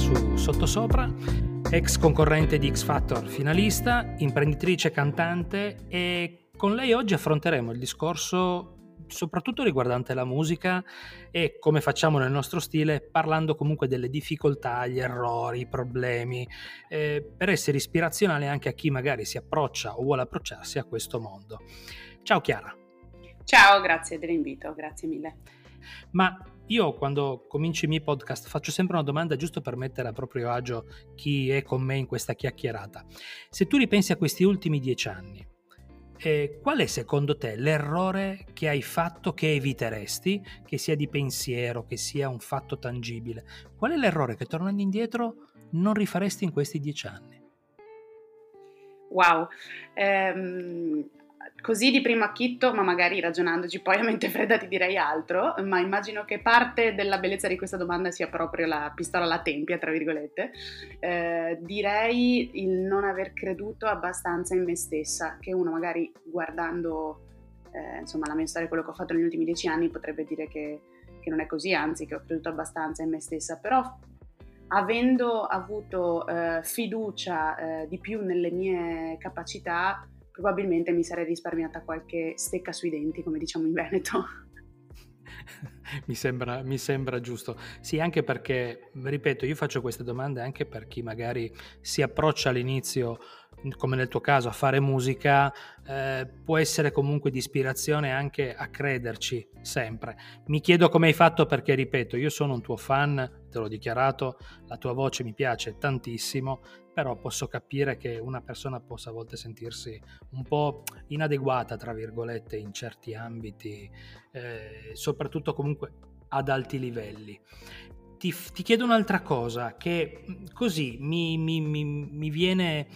su Sottosopra, ex concorrente di X Factor finalista, imprenditrice cantante e con lei oggi affronteremo il discorso soprattutto riguardante la musica e come facciamo nel nostro stile, parlando comunque delle difficoltà, gli errori, i problemi, eh, per essere ispirazionale anche a chi magari si approccia o vuole approcciarsi a questo mondo. Ciao Chiara. Ciao, grazie dell'invito, grazie mille. Ma io quando comincio i miei podcast faccio sempre una domanda giusto per mettere a proprio agio chi è con me in questa chiacchierata. Se tu ripensi a questi ultimi dieci anni, eh, qual è secondo te l'errore che hai fatto che eviteresti, che sia di pensiero, che sia un fatto tangibile? Qual è l'errore che tornando indietro non rifaresti in questi dieci anni? Wow, ehm, così di primo acchitto, ma magari ragionandoci poi a mente fredda ti direi altro, ma immagino che parte della bellezza di questa domanda sia proprio la pistola alla tempia, tra virgolette. Eh, direi il non aver creduto abbastanza in me stessa, che uno magari guardando eh, insomma la mia storia, quello che ho fatto negli ultimi dieci anni, potrebbe dire che, che non è così, anzi che ho creduto abbastanza in me stessa, però avendo avuto eh, fiducia eh, di più nelle mie capacità, probabilmente mi sarei risparmiata qualche stecca sui denti, come diciamo in Veneto. mi, sembra, mi sembra giusto. Sì, anche perché, ripeto, io faccio queste domande anche per chi magari si approccia all'inizio come nel tuo caso, a fare musica, eh, può essere comunque di ispirazione anche a crederci sempre. Mi chiedo come hai fatto perché, ripeto, io sono un tuo fan, te l'ho dichiarato, la tua voce mi piace tantissimo, però posso capire che una persona possa a volte sentirsi un po' inadeguata, tra virgolette, in certi ambiti, eh, soprattutto comunque ad alti livelli. Ti, ti, chiedo un'altra cosa che così mi, mi, mi, mi viene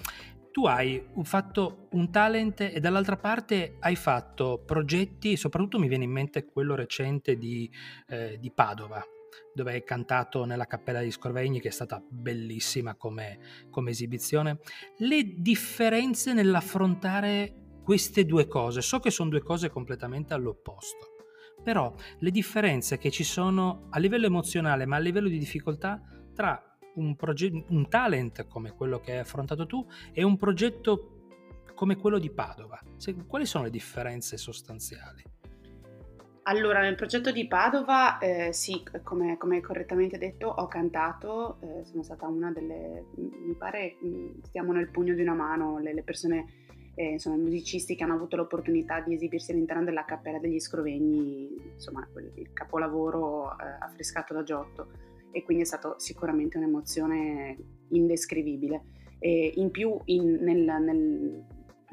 tu hai fatto un talent e dall'altra parte hai fatto progetti, soprattutto mi viene in mente quello recente di, eh, di Padova, dove hai cantato nella Cappella di Scorvegni, che è stata bellissima come, come esibizione. Le differenze nell'affrontare queste due cose, so che sono due cose completamente all'opposto, però le differenze che ci sono a livello emozionale, ma a livello di difficoltà tra un, proge- un talent come quello che hai affrontato tu e un progetto come quello di Padova. Se, quali sono le differenze sostanziali? Allora, nel progetto di Padova, eh, sì, come, come, correttamente detto, ho cantato, eh, sono stata una delle, mi pare, stiamo nel pugno di una mano, le, le persone, eh, insomma, musicisti che hanno avuto l'opportunità di esibirsi all'interno della Cappella degli Scrovegni, insomma, il capolavoro eh, affrescato da Giotto e quindi è stata sicuramente un'emozione indescrivibile. E in più in, nel,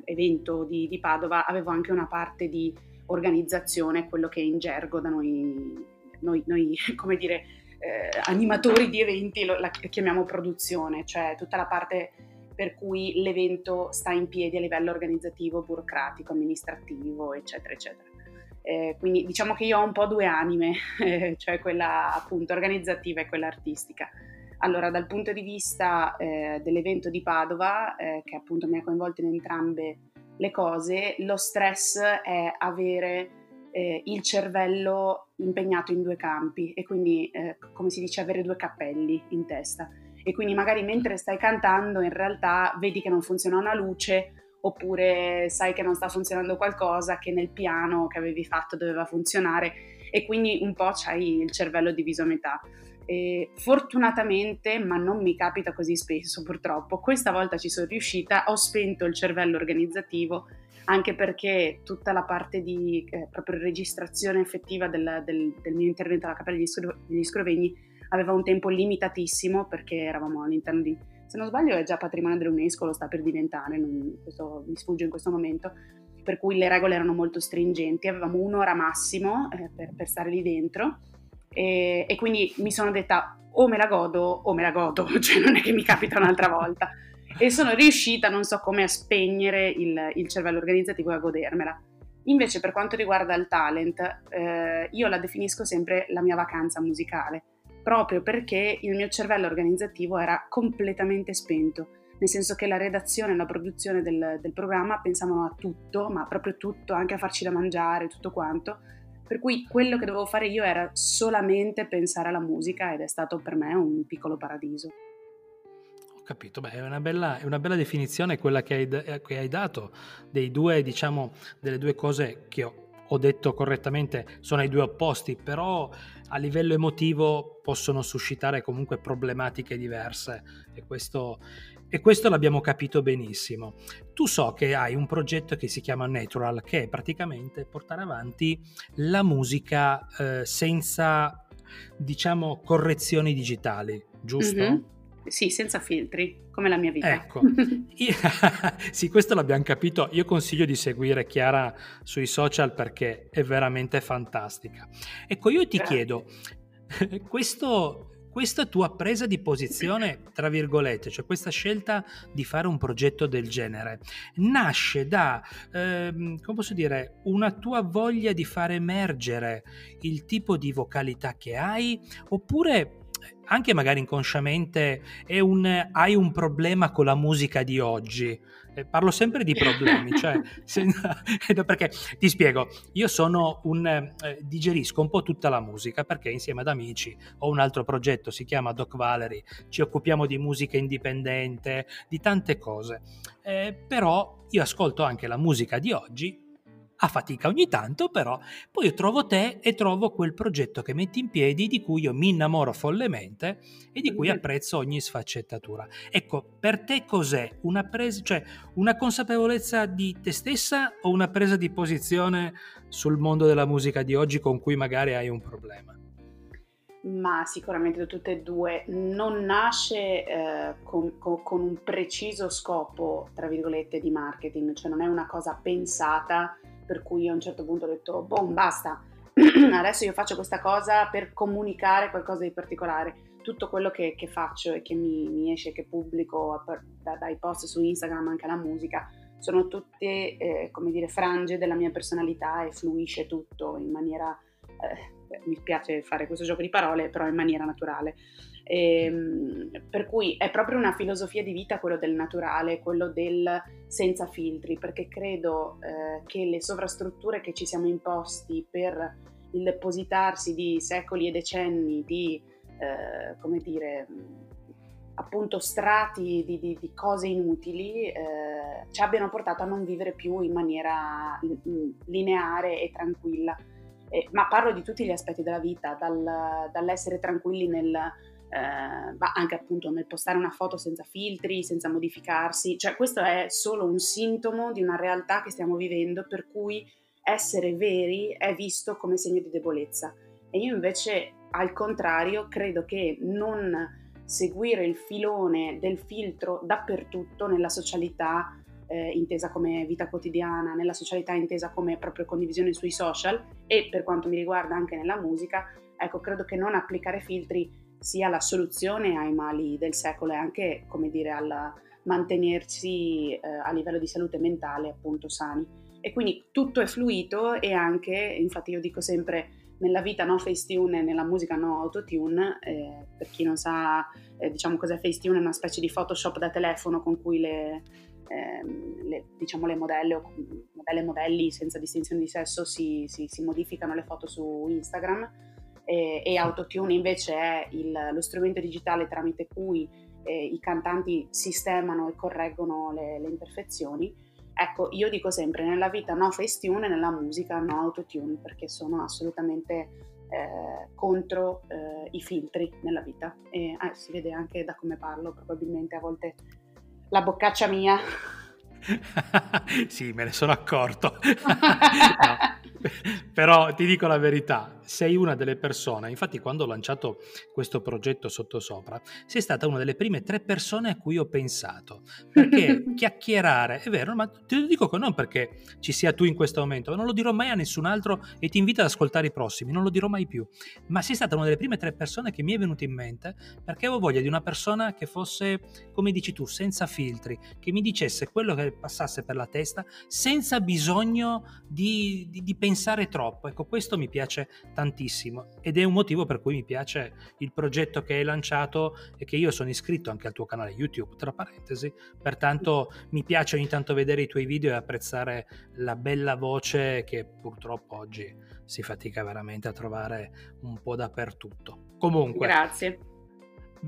nell'evento di, di, Padova avevo anche una parte di organizzazione, quello che in gergo da noi, noi, noi come dire, eh, animatori di eventi lo, la chiamiamo produzione, cioè tutta la parte per cui l'evento sta in piedi a livello organizzativo, burocratico, amministrativo, eccetera, eccetera. Eh, quindi diciamo che io ho un po' due anime, eh, cioè quella appunto organizzativa e quella artistica. Allora, dal punto di vista eh, dell'evento di Padova, eh, che appunto mi ha coinvolto in entrambe le cose, lo stress è avere eh, il cervello impegnato in due campi e quindi, eh, come si dice, avere due cappelli in testa. E quindi magari mentre stai cantando in realtà vedi che non funziona una luce oppure sai che non sta funzionando qualcosa che nel piano che avevi fatto doveva funzionare e quindi un po' c'hai il cervello diviso a metà. E fortunatamente, ma non mi capita così spesso purtroppo, questa volta ci sono riuscita, ho spento il cervello organizzativo anche perché tutta la parte di eh, proprio registrazione effettiva del, del, del, mio intervento alla Cappella degli Scrovegni aveva un tempo limitatissimo perché eravamo all'interno di se non sbaglio è già patrimonio dell'UNESCO, lo sta per diventare, non, questo mi sfugge in questo momento, per cui le regole erano molto stringenti, avevamo un'ora massimo eh, per, per, stare lì dentro e, e, quindi mi sono detta o me la godo o me la godo, cioè non è che mi capita un'altra volta. E sono riuscita, non so come, a spegnere il, il cervello organizzativo e a godermela. Invece per quanto riguarda il talent, eh, io la definisco sempre la mia vacanza musicale proprio perché il mio cervello organizzativo era completamente spento, nel senso che la redazione e la produzione del, del programma pensavano a tutto, ma proprio tutto, anche a farci da mangiare, tutto quanto, Per cui quello che dovevo fare io era solamente pensare alla musica ed è stato per me un piccolo paradiso. Ho capito, beh, è una bella, è una bella definizione quella che hai, eh, che hai dato due, diciamo, delle due cose che ho, ho detto correttamente sono i due opposti, però a livello emotivo possono suscitare comunque problematiche diverse e questo, e questo l'abbiamo capito benissimo. Tu so che hai un progetto che si chiama Natural, che è praticamente portare avanti la musica eh, senza, diciamo, correzioni digitali, giusto? Mm-hmm. Sì, senza filtri, come la mia vita. Ecco, sì, questo l'abbiamo capito. Io consiglio di seguire Chiara sui social perché è veramente fantastica. Ecco, io ti Grazie. chiedo, questo questa tua presa di posizione, tra virgolette, cioè questa scelta di fare un progetto del genere, nasce da, ehm, come posso dire, una tua voglia di far emergere il tipo di vocalità che hai, oppure anche magari inconsciamente un, hai un problema con la musica di oggi? Eh, parlo sempre di problemi, cioè, se, perché ti spiego, io sono un, eh, digerisco un po' tutta la musica perché insieme ad amici ho un altro progetto, si chiama Doc Valery, ci occupiamo di musica indipendente, di tante cose, eh, però io ascolto anche la musica di oggi a fatica ogni tanto, però poi io trovo te e trovo quel progetto che metti in piedi di cui io mi innamoro follemente e di cui apprezzo ogni sfaccettatura. Ecco, per te cos'è? Una presa, cioè una consapevolezza di te stessa o una presa di posizione sul mondo della musica di oggi con cui magari hai un problema? ma sicuramente tutte e due, non nasce eh, con, con, con, un preciso scopo, tra virgolette, di marketing, cioè non è una cosa pensata per cui a un certo punto ho detto, boh, basta, adesso io faccio questa cosa per comunicare qualcosa di particolare. Tutto quello che, che faccio e che mi, mi, esce, che pubblico da, dai post su Instagram, anche la musica, sono tutte, eh, come dire, frange della mia personalità e fluisce tutto in maniera, eh, mi piace fare questo gioco di parole, però in maniera naturale. E, ehm, per cui è proprio una filosofia di vita quello del naturale, quello del senza filtri, perché credo eh, che le sovrastrutture che ci siamo imposti per il depositarsi di secoli e decenni di, eh, come dire, appunto strati di, di, di cose inutili eh, ci abbiano portato a non vivere più in maniera lineare e tranquilla. Eh, ma parlo di tutti gli aspetti della vita, dal, dall'essere tranquilli nel eh, ma anche appunto nel postare una foto senza filtri, senza modificarsi, cioè questo è solo un sintomo di una realtà che stiamo vivendo per cui essere veri è visto come segno di debolezza. E io invece al contrario credo che non seguire il filone del filtro dappertutto nella socialità eh, intesa come vita quotidiana, nella socialità intesa come proprio condivisione sui social e per quanto mi riguarda anche nella musica, ecco credo che non applicare filtri sia la soluzione ai mali del secolo e anche, come dire, al mantenersi eh, a livello di salute mentale appunto sani. E quindi tutto è fluito e anche, infatti io dico sempre, nella vita no Facetune e nella musica no Autotune, eh, per chi non sa eh, diciamo cos'è Facetune, è una specie di Photoshop da telefono con cui le, ehm, le, diciamo le modelle o modelle modelli senza distinzione di sesso si, si, si modificano le foto su Instagram e, e Autotune invece è il, lo strumento digitale tramite cui eh, i cantanti sistemano e correggono le, le, imperfezioni. Ecco, io dico sempre nella vita no Facetune e nella musica no Autotune perché sono assolutamente eh, contro eh, i filtri nella vita e ah, si vede anche da come parlo, probabilmente a volte la boccaccia mia. sì, me ne sono accorto. no. Però ti dico la verità, sei una delle persone, infatti quando ho lanciato questo progetto sottosopra, sei stata una delle prime tre persone a cui ho pensato, perché chiacchierare, è vero, ma te lo dico non perché ci sia tu in questo momento, non lo dirò mai a nessun altro e ti invito ad ascoltare i prossimi, non lo dirò mai più, ma sei stata una delle prime tre persone che mi è venuta in mente perché avevo voglia di una persona che fosse, come dici tu, senza filtri, che mi dicesse quello che passasse per la testa senza bisogno di, di, di pensare pensare troppo. Ecco, questo mi piace tantissimo ed è un motivo per cui mi piace il progetto che hai lanciato e che io sono iscritto anche al tuo canale YouTube, tra parentesi, pertanto mi piace ogni tanto vedere i tuoi video e apprezzare la bella voce che purtroppo oggi si fatica veramente a trovare un po' dappertutto. Comunque, grazie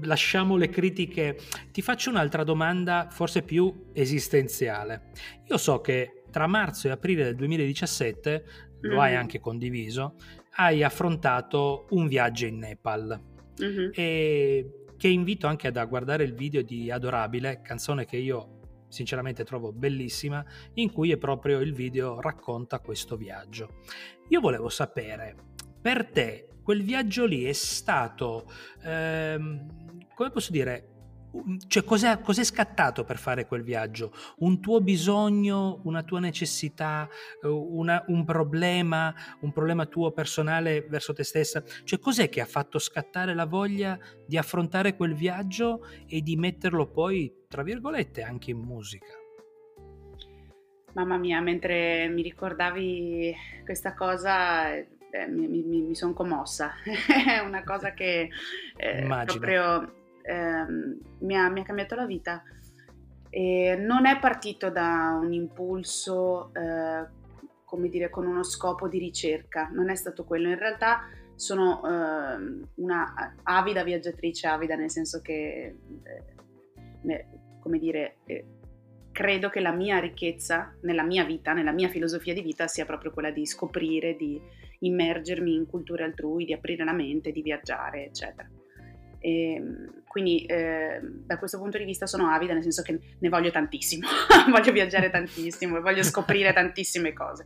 lasciamo le critiche, ti faccio un'altra domanda forse più esistenziale. Io so che tra marzo e aprile del 2017, lo mm-hmm. hai anche condiviso, hai affrontato un viaggio in Nepal. Mm-hmm. E che invito anche a guardare il video di Adorabile, canzone che io sinceramente trovo bellissima, in cui è proprio il video racconta questo viaggio. Io volevo sapere, per te quel viaggio lì è stato, ehm, come posso dire, cioè cos'è, cos'è, scattato per fare quel viaggio? Un tuo bisogno, una tua necessità, eh, una, un problema, un problema tuo personale verso te stessa? Cioè cos'è che ha fatto scattare la voglia di affrontare quel viaggio e di metterlo poi, tra virgolette, anche in musica? Mamma mia, mentre mi ricordavi questa cosa, eh, mi, mi, mi sono commossa. È una cosa che eh, proprio eh, mi, ha, mi, ha, cambiato la vita. E non è partito da un impulso, eh, come dire, con uno scopo di ricerca, non è stato quello. In realtà sono eh, una avida viaggiatrice, avida nel senso che, eh, come dire, eh, credo che la mia ricchezza nella mia vita, nella mia filosofia di vita sia proprio quella di scoprire, di immergermi in culture altrui, di aprire la mente, di viaggiare, eccetera. E, ehm, quindi eh, da questo punto di vista sono avida, nel senso che ne voglio tantissimo, voglio viaggiare tantissimo e voglio scoprire tantissime cose.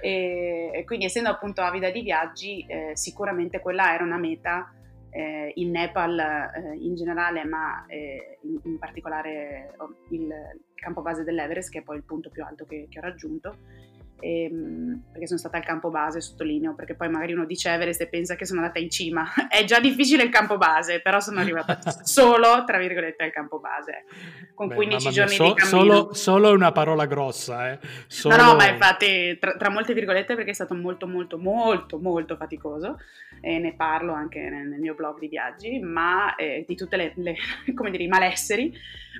E, quindi essendo appunto avida di viaggi, eh, sicuramente quella era una meta eh, in Nepal eh, in generale, ma eh, in, in, particolare oh, il campo base dell'Everest, che è poi il punto più alto che, che ho raggiunto ehm, perché sono stata al campo base, sottolineo, perché poi magari uno dice Everest e pensa che sono andata in cima. È già difficile il campo base, però sono arrivata solo, tra virgolette, al campo base, con Beh, 15 giorni so, di cammino. Solo, solo una parola grossa, eh. Solo... No, no, ma infatti, tra, tra, molte virgolette, perché è stato molto, molto, molto, molto faticoso, e ne parlo anche nel, nel mio blog di viaggi, ma eh, di tutte le, le, come dire, i malesseri,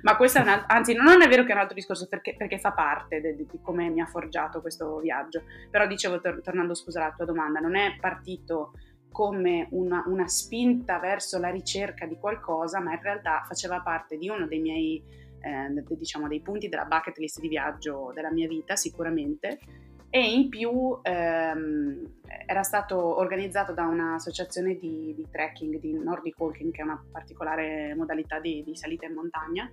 ma questo è un altro, anzi non è vero che è un altro discorso perché, perché fa parte de, di come mi ha forgiato questo viaggio, però dicevo, tor- tornando scusa alla tua domanda, non è partito come una, una, spinta verso la ricerca di qualcosa, ma in realtà faceva parte di uno dei miei, eh, diciamo, dei punti della bucket list di viaggio della mia vita sicuramente, e in più ehm, era stato organizzato da un'associazione di, di, trekking, di Nordic Walking, che è una particolare modalità di, di salita in montagna,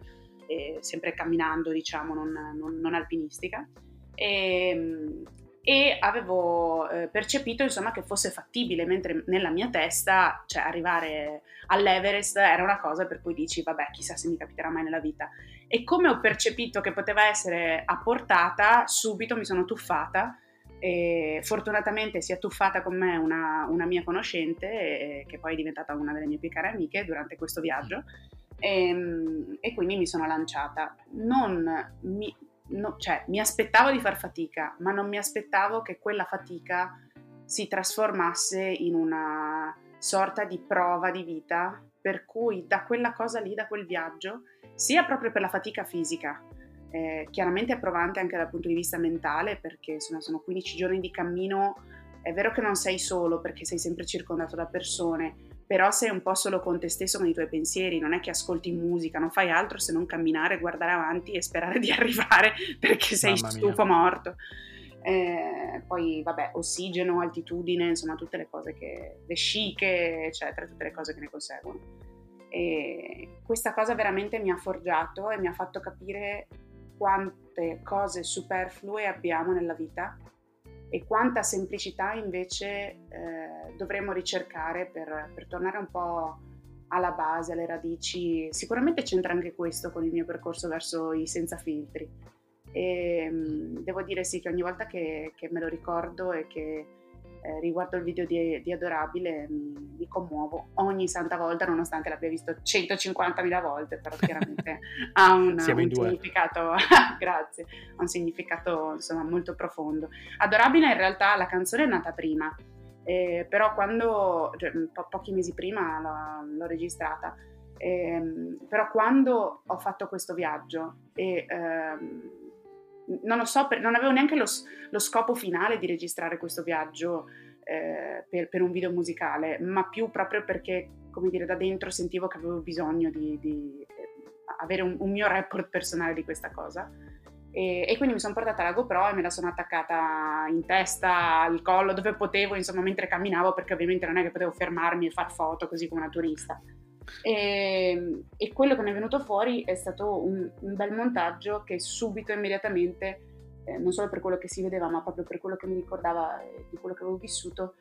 sempre camminando, diciamo, non, non, non alpinistica. E, ehm, e avevo eh, percepito insomma che fosse fattibile, mentre nella mia testa, cioè arrivare all'Everest era una cosa per cui dici vabbè chissà se mi capiterà mai nella vita. E come ho percepito che poteva essere a portata, subito mi sono tuffata e fortunatamente si è tuffata con me una, una mia conoscente, e, che poi è diventata una delle mie più care amiche durante questo viaggio, e, ehm, e quindi mi sono lanciata. Non mi, no, cioè, mi aspettavo di far fatica, ma non mi aspettavo che quella fatica si trasformasse in una sorta di prova di vita, per cui da quella cosa lì, da quel viaggio, sia proprio per la fatica fisica, eh, chiaramente è provante anche dal punto di vista mentale, perché insomma, sono 15 giorni di cammino, è vero che non sei solo perché sei sempre circondato da persone, però sei un po' solo con te stesso, con i tuoi pensieri, non è che ascolti musica, non fai altro se non camminare, guardare avanti e sperare di arrivare perché sei stufo morto. Eh, poi vabbè, ossigeno, altitudine, insomma tutte le cose che, le sciche, eccetera, tutte le cose che ne conseguono. E questa cosa veramente mi ha forgiato e mi ha fatto capire quante cose superflue abbiamo nella vita e quanta semplicità invece eh, dovremmo ricercare per, per, tornare un po' alla base, alle radici. Sicuramente c'entra anche questo con il mio percorso verso i senza filtri. E mh, devo dire sì che ogni volta che, che, me lo ricordo e che eh, riguardo il video di, di Adorabile mi, mi, commuovo ogni santa volta, nonostante l'abbia visto 150.000 volte, però chiaramente ha un, un significato, grazie, ha un significato insomma molto profondo. Adorabile in realtà la canzone è nata prima, eh, però quando, cioè, po- pochi mesi prima l'ho, l'ho registrata, eh, però quando ho fatto questo viaggio e ehm, non lo so, non avevo neanche lo, lo, scopo finale di registrare questo viaggio eh, per, per, un video musicale, ma più proprio perché, come dire, da dentro sentivo che avevo bisogno di, di eh, avere un, un, mio report personale di questa cosa. E, e quindi mi sono portata la GoPro e me la sono attaccata in testa, al collo, dove potevo, insomma, mentre camminavo, perché ovviamente non è che potevo fermarmi e far foto così come una turista. E, ehm, e, quello che mi è venuto fuori è stato un, un bel montaggio che subito, immediatamente, eh, non solo per quello che si vedeva, ma proprio per quello che mi ricordava eh, di quello che avevo vissuto,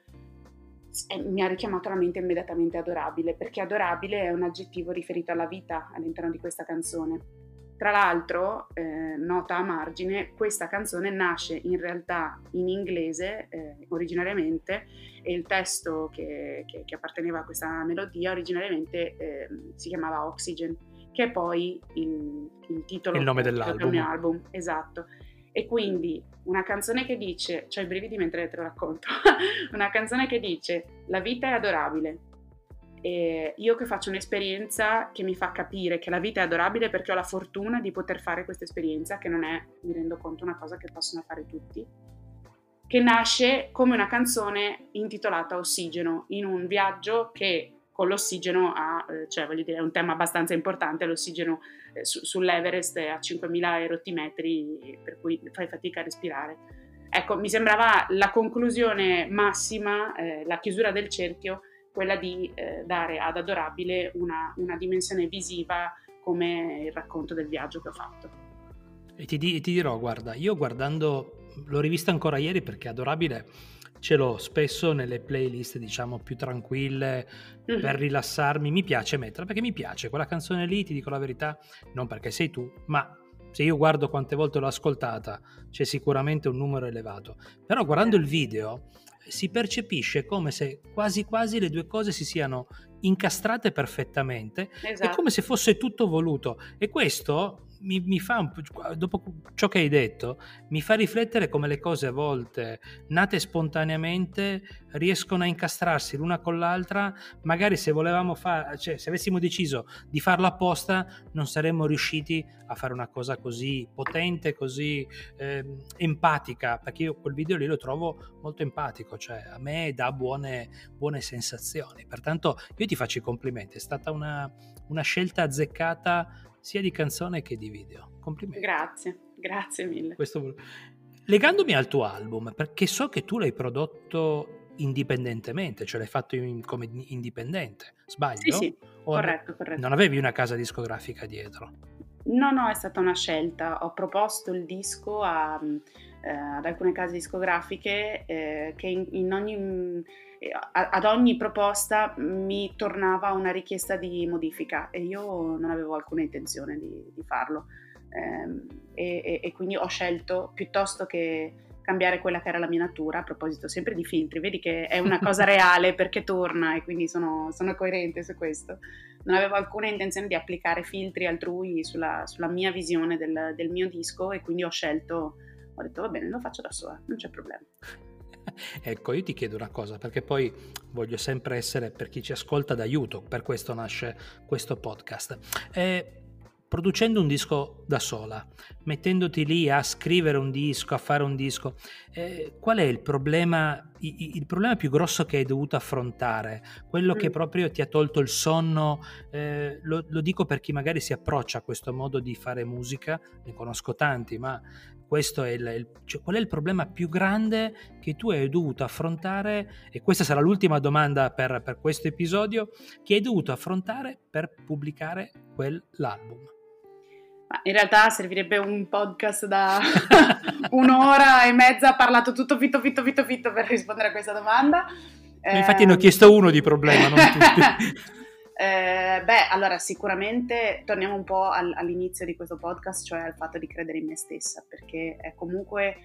eh, mi ha richiamato la mente immediatamente adorabile, perché adorabile è un aggettivo riferito alla vita all'interno di questa canzone. Tra l'altro, eh, nota a margine, questa canzone nasce in realtà in inglese eh, originariamente e il testo che, che, che, apparteneva a questa melodia originariamente eh, si chiamava Oxygen, che è poi il, il titolo il nome dell'album. del mio album. Esatto. E quindi una canzone che dice, ho i brividi mentre te lo racconto, una canzone che dice la vita è adorabile, e io che faccio un'esperienza che mi fa capire che la vita è adorabile perché ho la fortuna di poter fare questa esperienza, che non è, mi rendo conto, una cosa che possono fare tutti, che nasce come una canzone intitolata Ossigeno, in un viaggio che con l'ossigeno ha, eh, cioè voglio dire, è un tema abbastanza importante, l'ossigeno eh, su, sull'Everest è a 5.000 erotti metri, per cui fai fatica a respirare. Ecco, mi sembrava la conclusione massima, eh, la chiusura del cerchio quella di eh, dare ad Adorabile una, una, dimensione visiva come il racconto del viaggio che ho fatto. E ti, ti dirò, guarda, io guardando, l'ho rivista ancora ieri perché Adorabile ce l'ho spesso nelle playlist diciamo più tranquille mm-hmm. per rilassarmi, mi piace metterla perché mi piace quella canzone lì, ti dico la verità, non perché sei tu, ma se io guardo quante volte l'ho ascoltata c'è sicuramente un numero elevato, però guardando il video si percepisce come se quasi quasi le due cose si siano incastrate perfettamente, esatto. è come se fosse tutto voluto e questo mi, mi fa, dopo ciò che hai detto, mi fa riflettere come le cose a volte, nate spontaneamente, riescono a incastrarsi l'una con l'altra. Magari se volevamo fare, cioè se avessimo deciso di farlo apposta, non saremmo riusciti a fare una cosa così potente, così eh, empatica, perché io quel video lì lo trovo molto empatico, cioè a me dà buone, buone sensazioni. Pertanto io ti faccio i complimenti, è stata una, una scelta azzeccata sia di canzone che di video. Complimenti. Grazie, grazie mille. Questo... Legandomi al tuo album, perché so che tu l'hai prodotto indipendentemente, cioè l'hai fatto in, come indipendente, sbaglio? Sì, sì, corretto, corretto. Non avevi una casa discografica dietro? No, no, è stata una scelta. Ho proposto il disco a, eh, ad alcune case discografiche eh, che in, in ogni ad ogni proposta mi tornava una richiesta di modifica e io non avevo alcuna intenzione di, di farlo. Eh, e, e, quindi ho scelto piuttosto che cambiare quella che era la mia natura, a proposito sempre di filtri, vedi che è una cosa reale perché torna e quindi sono, sono coerente su questo. Non avevo alcuna intenzione di applicare filtri altrui sulla, sulla mia visione del, del mio disco e quindi ho scelto, ho detto va bene, lo faccio da sola, non c'è problema. ecco, io ti chiedo una cosa, perché poi voglio sempre essere per chi ci ascolta d'aiuto, per questo nasce questo podcast. Eh, producendo un disco da sola, mettendoti lì a scrivere un disco, a fare un disco, eh, qual è il problema, il, il, problema più grosso che hai dovuto affrontare? Quello mm. che proprio ti ha tolto il sonno? Eh, lo, lo, dico per chi magari si approccia a questo modo di fare musica, ne conosco tanti, ma questo è il, cioè, qual è il problema più grande che tu hai dovuto affrontare? E questa sarà l'ultima domanda per, per questo episodio, che hai dovuto affrontare per pubblicare quell'album. In realtà servirebbe un podcast da un'ora e mezza parlato tutto fitto, fitto, fitto, fitto per rispondere a questa domanda. Infatti eh, ne ho chiesto uno di problema, non tutti. eh, beh, allora sicuramente torniamo un po' al, all'inizio di questo podcast, cioè al fatto di credere in me stessa, perché è comunque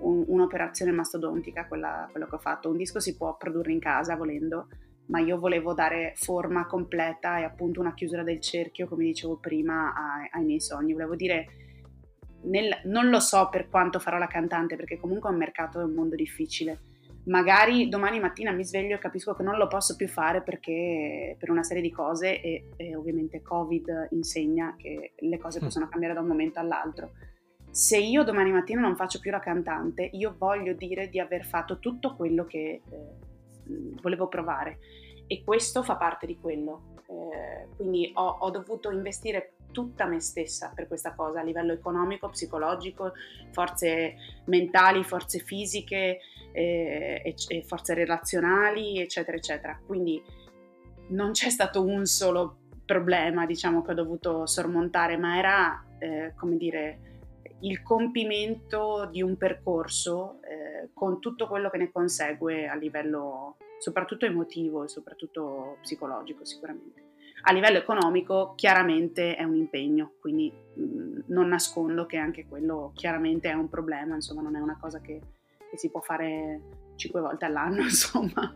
un, un'operazione mastodontica quella, quello che ho fatto. Un disco si può produrre in casa volendo, ma io volevo dare forma completa e appunto una chiusura del cerchio, come dicevo prima, ai, ai miei sogni. Volevo dire, nel, non lo so per quanto farò la cantante, perché comunque è un mercato, è un mondo difficile. Magari domani mattina mi sveglio e capisco che non lo posso più fare perché per una serie di cose e, e ovviamente Covid insegna che le cose mm. possono cambiare da un momento all'altro se io domani mattina non faccio più la cantante, io voglio dire di aver fatto tutto quello che eh, volevo provare e questo fa parte di quello. Eh, quindi ho, ho, dovuto investire tutta me stessa per questa cosa a livello economico, psicologico, forze mentali, forze fisiche, eh, e, e forze relazionali, eccetera, eccetera. Quindi non c'è stato un solo problema, diciamo, che ho dovuto sormontare, ma era, eh, come dire, il compimento di un percorso eh, con tutto quello che ne consegue a livello soprattutto emotivo e soprattutto psicologico sicuramente. A livello economico chiaramente è un impegno, quindi mh, mm, non nascondo che anche quello chiaramente è un problema, insomma non è una cosa che, che si può fare cinque volte all'anno, insomma.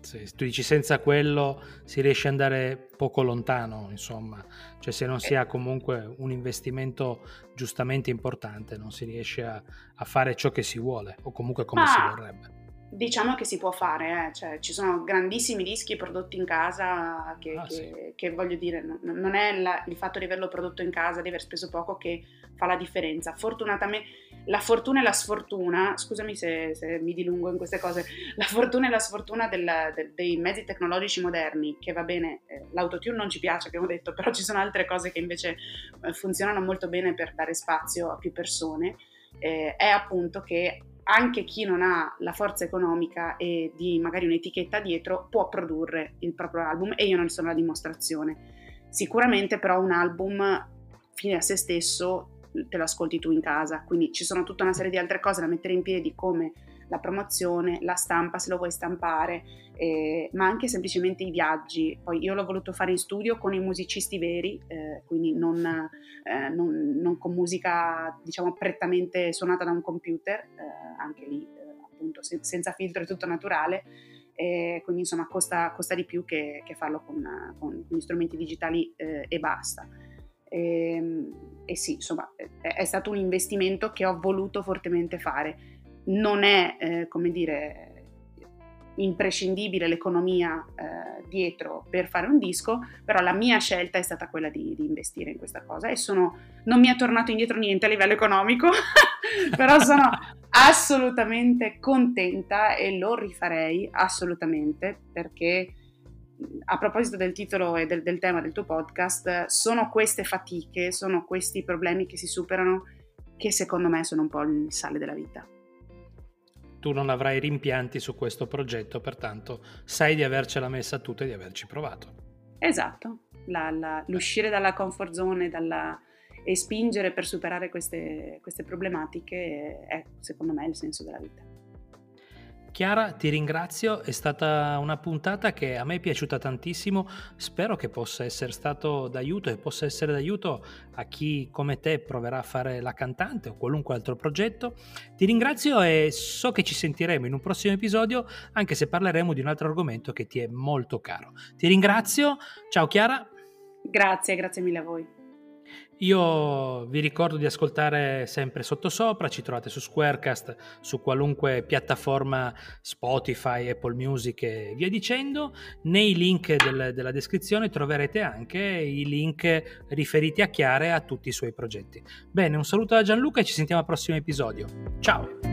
Sì, tu dici senza quello si riesce ad andare poco lontano, insomma, cioè se non si ha comunque un investimento giustamente importante non si riesce a, a fare ciò che si vuole o comunque come Ma... si vorrebbe. Diciamo che si può fare, eh? cioè, ci sono grandissimi dischi prodotti in casa che, ah, che, sì. che voglio dire, non è la, il fatto di averlo prodotto in casa, di aver speso poco che fa la differenza. Fortunatamente la fortuna e la sfortuna, scusami se, se, mi dilungo in queste cose, la fortuna e la sfortuna del, del, dei mezzi tecnologici moderni, che va bene, eh, l'autotune non ci piace, abbiamo detto, però ci sono altre cose che invece eh, funzionano molto bene per dare spazio a più persone, eh, è appunto che anche chi non ha la forza economica e di magari un'etichetta dietro può produrre il proprio album e io non sono la dimostrazione. Sicuramente però un album fine a se stesso te lo ascolti tu in casa, quindi ci sono tutta una serie di altre cose da mettere in piedi come la promozione, la stampa se lo vuoi stampare, eh, ma anche semplicemente i viaggi. Poi io l'ho voluto fare in studio con i musicisti veri, eh, quindi non, eh, non, non, con musica diciamo prettamente suonata da un computer, eh, anche lì eh, appunto se, senza filtro e tutto naturale. quindi insomma costa, costa di più che, che farlo con, con, gli strumenti digitali eh, e basta. E, ehm, e sì, insomma, è, è, stato un investimento che ho voluto fortemente fare. Non è, eh, come dire, imprescindibile l'economia eh, dietro per fare un disco, però la mia scelta è stata quella di, di investire in questa cosa e sono, non mi è tornato indietro niente a livello economico, però sono assolutamente contenta e lo rifarei assolutamente perché a proposito del titolo e del, del, tema del tuo podcast, sono queste fatiche, sono questi problemi che si superano che secondo me sono un po' il sale della vita. Tu non avrai rimpianti su questo progetto, pertanto sai di avercela messa tutta e di averci provato. Esatto, la, la, l'uscire dalla comfort zone dalla, e spingere per superare queste, queste problematiche è secondo me il senso della vita. Chiara, ti ringrazio, è stata una puntata che a me è piaciuta tantissimo, spero che possa essere stato d'aiuto e possa essere d'aiuto a chi come te proverà a fare la cantante o qualunque altro progetto. Ti ringrazio e so che ci sentiremo in un prossimo episodio, anche se parleremo di un altro argomento che ti è molto caro. Ti ringrazio, ciao Chiara. Grazie, grazie mille a voi. Io vi ricordo di ascoltare sempre Sottosopra, ci trovate su Squarecast, su qualunque piattaforma Spotify, Apple Music e via dicendo. Nei link del, della descrizione troverete anche i link riferiti a Chiara e a tutti i suoi progetti. Bene, un saluto da Gianluca e ci sentiamo al prossimo episodio. Ciao!